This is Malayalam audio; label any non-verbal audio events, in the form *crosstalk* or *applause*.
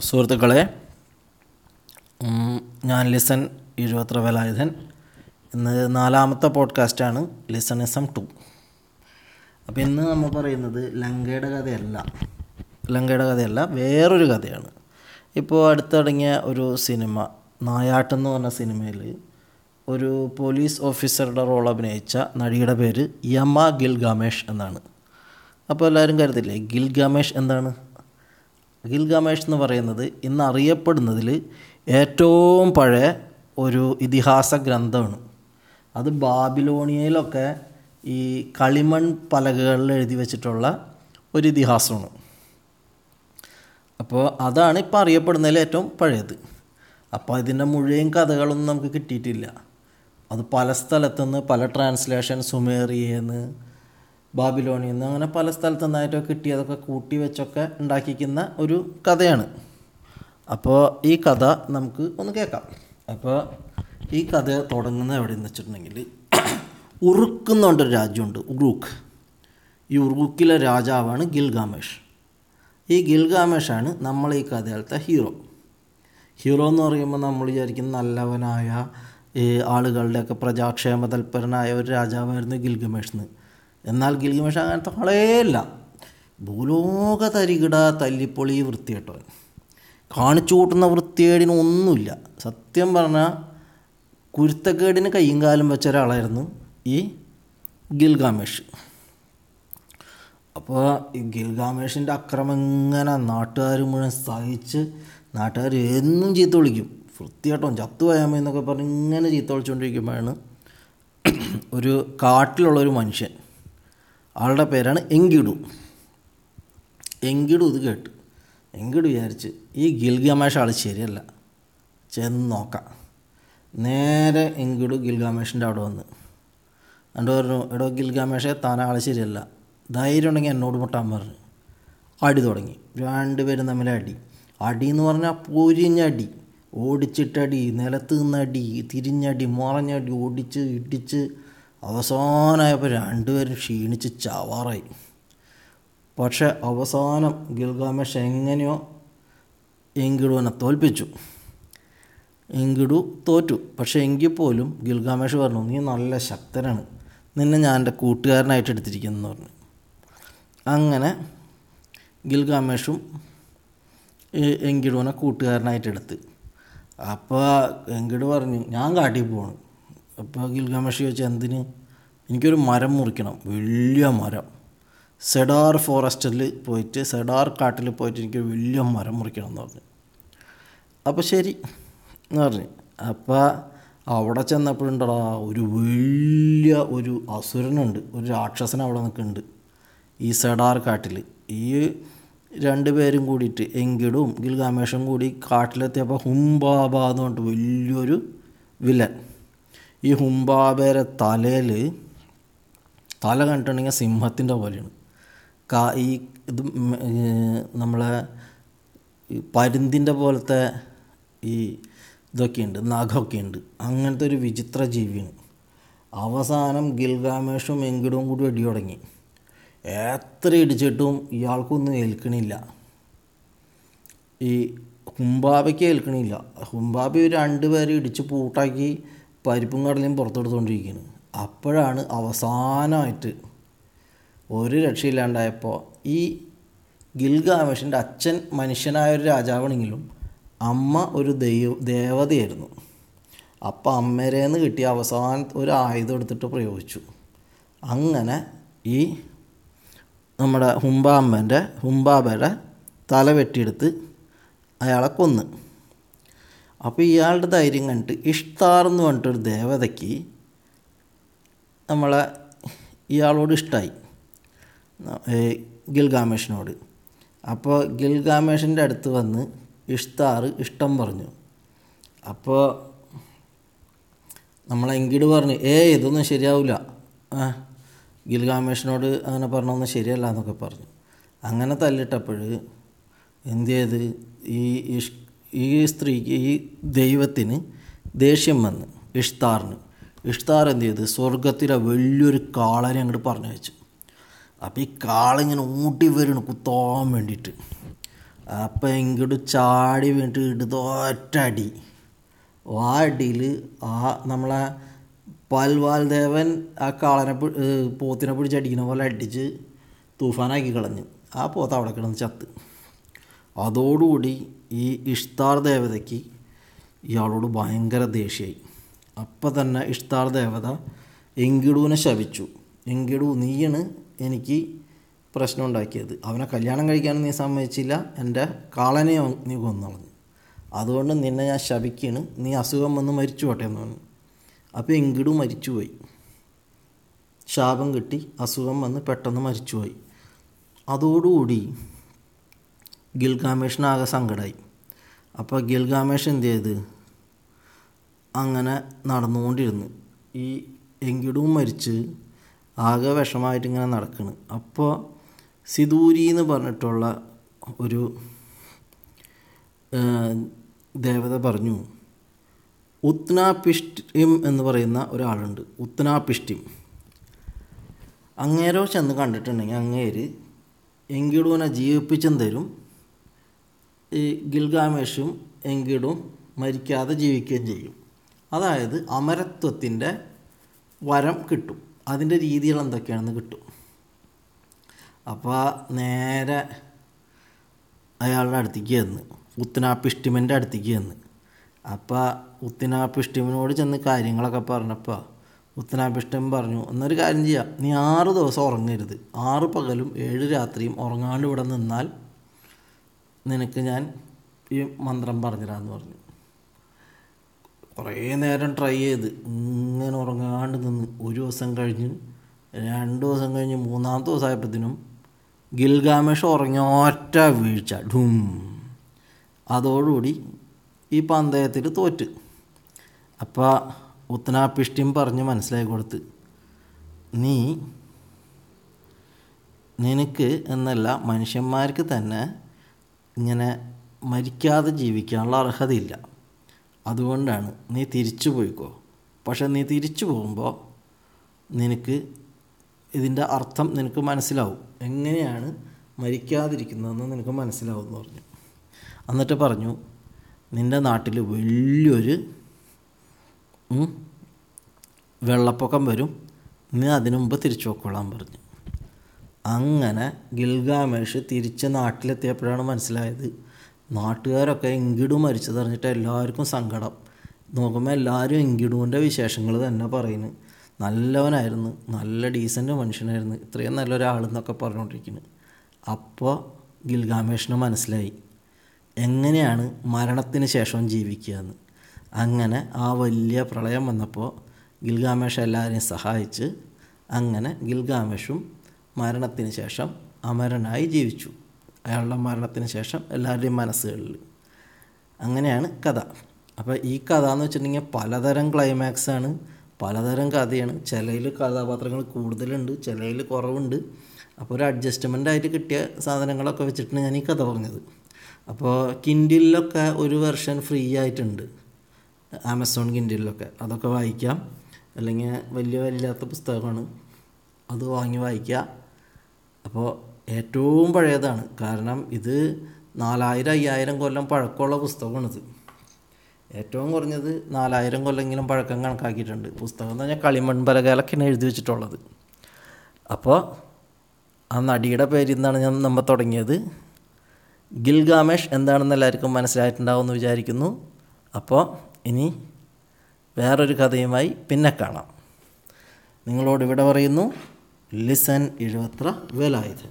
സുഹൃത്തുക്കളെ ഞാൻ ലിസൺ എഴുപത്ര വേലായുധൻ ഇന്ന് നാലാമത്തെ പോഡ്കാസ്റ്റാണ് ലിസണിസം ടു. അപ്പോൾ ഇന്ന് നമ്മൾ പറയുന്നത് ലങ്കയുടെ കഥയല്ല. ലങ്കയുടെ കഥയല്ല വേറൊരു കഥയാണ്. ഇപ്പോൾ അടുത്തിറങ്ങിയ ഒരു സിനിമ നായാട്ടെന്ന് പറഞ്ഞ സിനിമയിൽ ഒരു പോലീസ് ഓഫീസറുടെ റോൾ അഭിനയിച്ച നടിയുടെ പേര് യമ ഗിൽഗാമേഷ് എന്നാണ്. അപ്പോൾ എല്ലാവരും കരുതില്ലേ ഗിൽഗാമേഷ് എന്താണ്? ഗിൽഗാമേഷ് എന്ന് പറയുന്നത് ഇന്ന് അറിയപ്പെടുന്നതിൽ ഏറ്റവും പഴയ ഒരു ഇതിഹാസ ഗ്രന്ഥമാണ്. അത് ബാബിലോണിയയിലൊക്കെ ഈ കളിമൺ പലകകളിൽ എഴുതി വച്ചിട്ടുള്ള ഒരു ഇതിഹാസമാണ്. അപ്പോൾ അതാണ് ഇപ്പോൾ അറിയപ്പെടുന്നതിൽ ഏറ്റവും പഴയത്. അപ്പോൾ ഇതിന്റെ മുഴുവൻ കഥകളൊന്നും നമുക്ക് കിട്ടിയിട്ടില്ല. അത് പല സ്ഥലത്തുനിന്ന് പല ട്രാൻസ്ലേഷൻ സുമേറിയെന്ന് ബാബിലോണിയിൽ നിന്ന് അങ്ങനെ പല സ്ഥലത്തു നിന്നായിട്ടൊക്കെ കിട്ടിയതൊക്കെ കൂട്ടി വെച്ചൊക്കെ ഉണ്ടാക്കിക്കുന്ന ഒരു കഥയാണ്. അപ്പോൾ ഈ കഥ നമുക്ക് ഒന്ന് കേൾക്കാം. അപ്പോൾ ഈ കഥ തുടങ്ങുന്ന എവിടെയെന്ന് വെച്ചിട്ടുണ്ടെങ്കിൽ *clears throat* ഉറുക്ക് എന്ന് രാജ്യമുണ്ട് ഉറൂക്ക് ഈ ഉറുക്കിലെ രാജാവാണ് ഗിൽഗാമേഷ്. ഈ ഗിൽഗാമേഷാണ് നമ്മൾ ഈ കഥയിലത്തെ ഹീറോ. ഹീറോ എന്ന് പറയുമ്പോൾ നമ്മൾ വിചാരിക്കുന്ന നല്ലവനായ ആളുകളുടെയൊക്കെ പ്രജാക്ഷേമ തൽപരനായ ഒരു രാജാവായിരുന്നു ഗിൽഗമേഷ് എന്ന്. എന്നാൽ ഗിൽഗമേഷ് അങ്ങനത്തെ ആളേയല്ല ഭൂലോക തരികിട തല്ലിപ്പൊളി വൃത്തികെട്ടവൻ. കാണിച്ചു കൂട്ടുന്ന വൃത്തികേടിന് ഒന്നുമില്ല. സത്യം പറഞ്ഞാൽ കുരുത്തക്കേടിന് കയ്യും കാലും വെച്ച ഒരാളായിരുന്നു ഈ ഗിൽഗാമേഷ്. അപ്പോൾ ഈ ഗിൽഗാമേഷിന്റെ അക്രമം ഇങ്ങനെ നാട്ടുകാർ മുഴുവൻ സഹിച്ച് നാട്ടുകാർ എന്നും ചീത്ത വിളിക്കും. വൃത്തിയാട്ടോ ചത്തു പോയാമോ എന്നൊക്കെ പറഞ്ഞ് ഇങ്ങനെ ചീത്ത വിളിച്ചുകൊണ്ടിരിക്കുമ്പോഴാണ് ഒരു കാട്ടിലുള്ളൊരു മനുഷ്യൻ ആളുടെ പേരാണ് എങ്കിടു. എങ്കിടു ഇത് കേട്ടു. എങ്കിടു വിചാരിച്ച് ഈ ഗിൽഗാമേഷ് ആൾ ശരിയല്ല. ചെന്ന് നോക്കാം. നേരെ എങ്കിടു ഗിൽഗാമേഷിന്റെ അവിടെ വന്ന്. എന്നിട്ട് പറഞ്ഞു എടോ ഗിൽഗാമേഷെ താൻ ആൾ ശരിയല്ല. ധൈര്യം ഉണ്ടെങ്കിൽ എന്നോട് മുട്ടാൻ പറഞ്ഞു. അടി തുടങ്ങി. രണ്ടുപേരും തമ്മിൽ അടി. അടി എന്ന് പറഞ്ഞാൽ പൊരിഞ്ഞടി. ഓടിച്ചിട്ടടി നിലത്ത് നിന്നടി തിരിഞ്ഞടി മുറഞ്ഞടി ഓടിച്ച് ഇടിച്ച് അവസാനമായപ്പോൾ രണ്ടുപേരും ക്ഷീണിച്ച് ചവാറായി. പക്ഷേ അവസാനം ഗിൽഗാമേഷ് എങ്ങനെയോ എങ്കിടുവിനെ തോൽപ്പിച്ചു. എങ്കിടു തോറ്റു. പക്ഷേ എങ്കിൽ പോലും ഗിൽഗാമേഷ് പറഞ്ഞു നീ നല്ല ശക്തനാണ്. നിന്നെ ഞാൻ എന്റെ കൂട്ടുകാരനായിട്ട് എടുത്തിരിക്കുന്നു എന്ന് പറഞ്ഞു. അങ്ങനെ ഗിൽഗാമേഷും എങ്കിടുവിനെ കൂട്ടുകാരനായിട്ട് എടുത്ത്. അപ്പോൾ എങ്കിട് പറഞ്ഞു ഞാൻ കാട്ടിൽ പോവാണ് അപ്പോൾ ഗിൽഗാമേഷ് ചോദിച്ചു എന്തിന്? എനിക്കൊരു മരം മുറിക്കണം വലിയ മരം. സെഡാർ ഫോറസ്റ്റിൽ പോയിട്ട് സെഡാർ കാട്ടിൽ പോയിട്ട് എനിക്ക് വലിയ മരം മുറിക്കണം എന്ന് പറഞ്ഞു. അപ്പോൾ ശരി എന്ന് പറഞ്ഞു. അപ്പോൾ അവിടെ ചെന്നപ്പോഴുണ്ടടാ ഒരു വലിയ ഒരു അസുരനുണ്ട് ഒരു രാക്ഷസൻ അവിടെ നിൽക്കുന്നുണ്ട് ഈ സെഡാർ കാട്ടിൽ. ഈ രണ്ട് പേരും കൂടിയിട്ട് എങ്കിടും ഗിൽഗാമേഷും കൂടി കാട്ടിലെത്തിയപ്പോൾ ഹുംബാബ എന്ന് പറഞ്ഞിട്ട് വലിയൊരു വില്ലൻ. ഈ ഹുംബാബേരെ തലയിൽ തല കണ്ടിട്ടുണ്ടെങ്കിൽ സിംഹത്തിന്റെ പോലെയാണ്. കാ ഈ ഇത് നമ്മളെ പരുന്തിന്റെ പോലത്തെ ഈ ഇതൊക്കെയുണ്ട് നഖമൊക്കെയുണ്ട്. അങ്ങനത്തെ ഒരു വിചിത്ര ജീവിയാണ്. അവസാനം ഗിൽഗാമേഷും എങ്കിടും കൂടി അടി തുടങ്ങി. എത്ര ഇടിച്ചിട്ടും ഇയാൾക്കൊന്നും ഏൽക്കണില്ല. ഈ ഹുംബാബയ്ക്ക് ഏൽക്കണില്ല. ഹുംബാബി രണ്ടുപേരെ ഇടിച്ച് പൂട്ടാക്കി പരിപ്പും കടലയും പുറത്തെടുത്തുകൊണ്ടിരിക്കുകയാണ്. അപ്പോഴാണ് അവസാനമായിട്ട് ഒരു രക്ഷയില്ലാണ്ടായപ്പോൾ ഈ ഗിൽഗാമേഷിന്റെ അച്ഛൻ മനുഷ്യനായ ഒരു രാജാവാണെങ്കിലും അമ്മ ഒരു ദൈവ ദേവതയായിരുന്നു. അപ്പോൾ അമ്മരേന്ന് കിട്ടിയ അവസാന ഒരു ആയുധം എടുത്തിട്ട് പ്രയോഗിച്ചു. അങ്ങനെ ഈ നമ്മുടെ ഹുംബാമ്മന്റെ ഹുംബാബയുടെ തല വെട്ടിയെടുത്ത് അയാളെ കൊന്ന്. അപ്പോൾ ഇയാളുടെ ധൈര്യം കണ്ടിട്ട് ഇഷ്താർ എന്ന് പറഞ്ഞിട്ടൊരു ദേവതയ്ക്ക് നമ്മളെ ഇയാളോട് ഇഷ്ടമായി ഗിൽഗാമേഷിനോട്. അപ്പോൾ ഗിൽഗാമേഷിന്റെ അടുത്ത് വന്ന് ഇഷ്താർ ഇഷ്ടം പറഞ്ഞു. അപ്പോൾ നമ്മളെങ്കിട് പറഞ്ഞു ഏ ഇതൊന്നും ശരിയാവില്ല ഗിൽഗാമേഷിനോട് അങ്ങനെ പറഞ്ഞൊന്നും ശരിയല്ല എന്നൊക്കെ പറഞ്ഞു. അങ്ങനെ തല്ലിട്ടപ്പോൾ എന്ത് ചെയ്ത് ഈ ഇഷ് ഈ സ്ത്രീക്ക് ഈ ദൈവത്തിന് ദേഷ്യം വന്ന് ഇഷ്താറിന്. ഇഷ്താർ എന്ത് ചെയ്ത്? സ്വർഗത്തിലെ വലിയൊരു കാളനെ അങ്ങോട്ട് പറഞ്ഞു വെച്ചു. അപ്പോൾ ഈ കാളിങ്ങനെ ഊട്ടി വരണം കുത്താൻ വേണ്ടിയിട്ട്. അപ്പം ഇങ്ങോട്ട് ചാടി വീണിട്ട് ഇടതോറ്റ അടി ആ അടിയിൽ ആ നമ്മളെ പൽവാൽ ദേവൻ ആ കാളനെ പോത്തിനെ പിടിച്ച് പിടിച്ചടിക്കുന്ന പോലെ അടിച്ച് തൂഫാനാക്കി കളഞ്ഞു. ആ പോത്ത് അവിടെ കിടന്ന് ചത്ത്. അതോടുകൂടി ഈ ഇഷ്താർ ദേവതയ്ക്ക് ഇയാളോട് ഭയങ്കര ദേഷ്യമായി. അപ്പം തന്നെ ഇഷ്താർ ദേവത എങ്കിടുവിനെ ശപിച്ചു. എങ്കിടു നീയാണ് എനിക്ക് പ്രശ്നം ഉണ്ടാക്കിയത്. അവനെ കല്യാണം കഴിക്കാനും നീ സമ്മതിച്ചില്ല. എന്റെ കാളനെ നീ കൊന്നളഞ്ഞു. അതുകൊണ്ട് നിന്നെ ഞാൻ ശപിക്കുകയാണ് നീ അസുഖം വന്ന് മരിച്ചു പോട്ടെ എന്ന് പറഞ്ഞു. അപ്പോൾ എങ്കിടു മരിച്ചുപോയി. ശാപം കിട്ടി. അസുഖം വന്ന് പെട്ടെന്ന് മരിച്ചുപോയി. അതോടുകൂടി ഗിൽഗാമേഷിനാകെ സങ്കടമായി അപ്പോൾ ഗിൽഗാമേഷ് എന്ത് ചെയ്ത്? അങ്ങനെ നടന്നുകൊണ്ടിരുന്നു. ഈ എങ്കിടും മരിച്ച് ആകെ വിഷമായിട്ട് ഇങ്ങനെ നടക്കുന്നു അപ്പോൾ സിദൂരി എന്ന് പറഞ്ഞിട്ടുള്ള ഒരു ദേവത പറഞ്ഞു ഉത്നാപിഷ്ടിം എന്ന് പറയുന്ന ഒരാളുണ്ട്. ഉത്നാപിഷ്ടിം. അങ്ങേരോ ചെന്ന് കണ്ടിട്ടുണ്ടെങ്കിൽ അങ്ങേര് എങ്കിടൂനെ ജീവിപ്പിച്ചും തരും ഈ ഗിൽഗാമേഷും എങ്കിടും മരിക്കാതെ ജീവിക്കുകയും ചെയ്യും. അതായത് അമരത്വത്തിന്റെ വരം കിട്ടും. അതിന്റെ രീതികൾ എന്തൊക്കെയാണെന്ന് കിട്ടും. അപ്പോൾ നേരെ അയാളുടെ അടുത്തേക്ക് ചെന്ന് ഉത്തനാപ്പിഷ്ടിമന്റെ അടുത്തേക്ക് ചെന്ന്. അപ്പോൾ ഉത്തനാപ്പിഷ്ടിമിനോട് ചെന്ന് കാര്യങ്ങളൊക്കെ പറഞ്ഞപ്പോൾ ഉത്തനാപ്പിഷ്ടം പറഞ്ഞു എന്നൊരു കാര്യം ചെയ്യാം. നീ ആറ് ദിവസം ഉറങ്ങരുത്. ആറ് പകലും ഏഴ് രാത്രിയും ഉറങ്ങാണ്ട് ഇവിടെ നിന്നാൽ നിനക്ക് ഞാൻ ഈ മന്ത്രം പറഞ്ഞുതരാമെന്ന് പറഞ്ഞു. കുറേ നേരം ട്രൈ ചെയ്ത് ഇങ്ങനെ ഉറങ്ങാണ്ട് നിന്ന് ഒരു ദിവസം കഴിഞ്ഞ് രണ്ട് ദിവസം കഴിഞ്ഞ് മൂന്നാമത്തെ ദിവസമായപ്പോഴത്തേനും ഗിൽഗാമേഷ് ഉറങ്ങിയ ഒറ്റ വീഴ്ച. ഡും അതോടുകൂടി ഈ പന്തയത്തിൽ തോറ്റ്. അപ്പോൾ ഉത്തനാപ്പിഷ്ടിയും പറഞ്ഞ് മനസ്സിലാക്കി കൊടുത്ത് നീ നിനക്ക് എന്നല്ല മനുഷ്യന്മാർക്ക് തന്നെ ഇങ്ങനെ മരിക്കാതെ ജീവിക്കാനുള്ള അർഹതയില്ല. അതുകൊണ്ടാണ് നീ തിരിച്ചു പോയിക്കോ. പക്ഷെ നീ തിരിച്ചു പോകുമ്പോൾ നിനക്ക് ഇതിന്റെ അർത്ഥം നിനക്ക് മനസ്സിലാവും. എങ്ങനെയാണ് മരിക്കാതിരിക്കുന്നതെന്ന് നിനക്ക് മനസ്സിലാവും എന്ന് പറഞ്ഞു. എന്നിട്ട് പറഞ്ഞു നിന്റെ നാട്ടിൽ വലിയൊരു വെള്ളപ്പൊക്കം വരും. നീ അതിനു മുമ്പ് തിരിച്ചു പോയിക്കൊള്ളാൻ പറഞ്ഞു. അങ്ങനെ ഗിൽഗാമേഷ് തിരിച്ച് നാട്ടിലെത്തിയപ്പോഴാണ് മനസ്സിലായത്. നാട്ടുകാരൊക്കെ എങ്കിടു മരിച്ചതറിഞ്ഞിട്ട് എല്ലാവർക്കും സങ്കടം. നോക്കുമ്പോൾ എല്ലാവരും എങ്കിടുവിന്റെ വിശേഷങ്ങൾ തന്നെ പറയുന്നു. നല്ലവനായിരുന്നു നല്ല ഡീസന്റ് മനുഷ്യനായിരുന്നു ഇത്രയും നല്ലൊരാളെന്നൊക്കെ പറഞ്ഞുകൊണ്ടിരിക്കുന്നു അപ്പോൾ ഗിൽഗാമേഷിന് മനസ്സിലായി എങ്ങനെയാണ് മരണത്തിന് ശേഷം ജീവിക്കുക എന്ന് അങ്ങനെ ആ വലിയ പ്രളയം വന്നപ്പോൾ ഗിൽഗാമേഷ് എല്ലാവരെയും സഹായിച്ച് അങ്ങനെ ഗിൽഗാമേഷും മരണത്തിന് ശേഷം അമരനായി ജീവിച്ചു. അയാളുടെ മരണത്തിന് ശേഷം എല്ലാവരുടെയും മനസ്സുകളിൽ. അങ്ങനെയാണ് കഥ. അപ്പോൾ ഈ കഥ എന്ന് വെച്ചിട്ടുണ്ടെങ്കിൽ പലതരം ക്ലൈമാക്സ് ആണ് പലതരം കഥയാണ്. ചിലയിൽ കഥാപാത്രങ്ങൾ കൂടുതലുണ്ട് ചിലയിൽ കുറവുണ്ട്. അപ്പോൾ ഒരു അഡ്ജസ്റ്റ്മെന്റ് ആയിട്ട് കിട്ടിയ സാധനങ്ങളൊക്കെ വെച്ചിട്ടാണ് ഞാൻ ഈ കഥ പറഞ്ഞത്. അപ്പോൾ കിൻഡിലൊക്കെ ഒരു വെർഷൻ ഫ്രീ ആയിട്ടുണ്ട്. ആമസോൺ കിൻഡിലൊക്കെ അതൊക്കെ വായിക്കാം. അല്ലെങ്കിൽ വലിയ വലിയാത്ത പുസ്തകമാണ്. അത് വാങ്ങി വായിക്കുക അപ്പോൾ ഏറ്റവും പഴയതാണ്. കാരണം ഇത് നാലായിരം അയ്യായിരം കൊല്ലം പഴക്കമുള്ള പുസ്തകമാണിത്. ഏറ്റവും കുറഞ്ഞത് നാലായിരം കൊല്ലെങ്കിലും പഴക്കം കണക്കാക്കിയിട്ടുണ്ട്. പുസ്തകം എന്ന് പറഞ്ഞാൽ കളിമൺ പലകാലൊക്കെയാണ് എഴുതി വെച്ചിട്ടുള്ളത്. അപ്പോൾ ആ നടിയുടെ പേരിൽ നിന്നാണ് ഞാൻ നമ്മൾ തുടങ്ങിയത്. ഗിൽഗാമേഷ് എന്താണെന്ന് എല്ലാവർക്കും മനസ്സിലായിട്ടുണ്ടാവുമെന്ന് വിചാരിക്കുന്നു. അപ്പോൾ ഇനി വേറൊരു കഥയുമായി പിന്നെ കാണാം. നിങ്ങളോട് ഇവിടെ പറയുന്നു. ലിസൺ എഴുപത്ര വേലായുധൻ.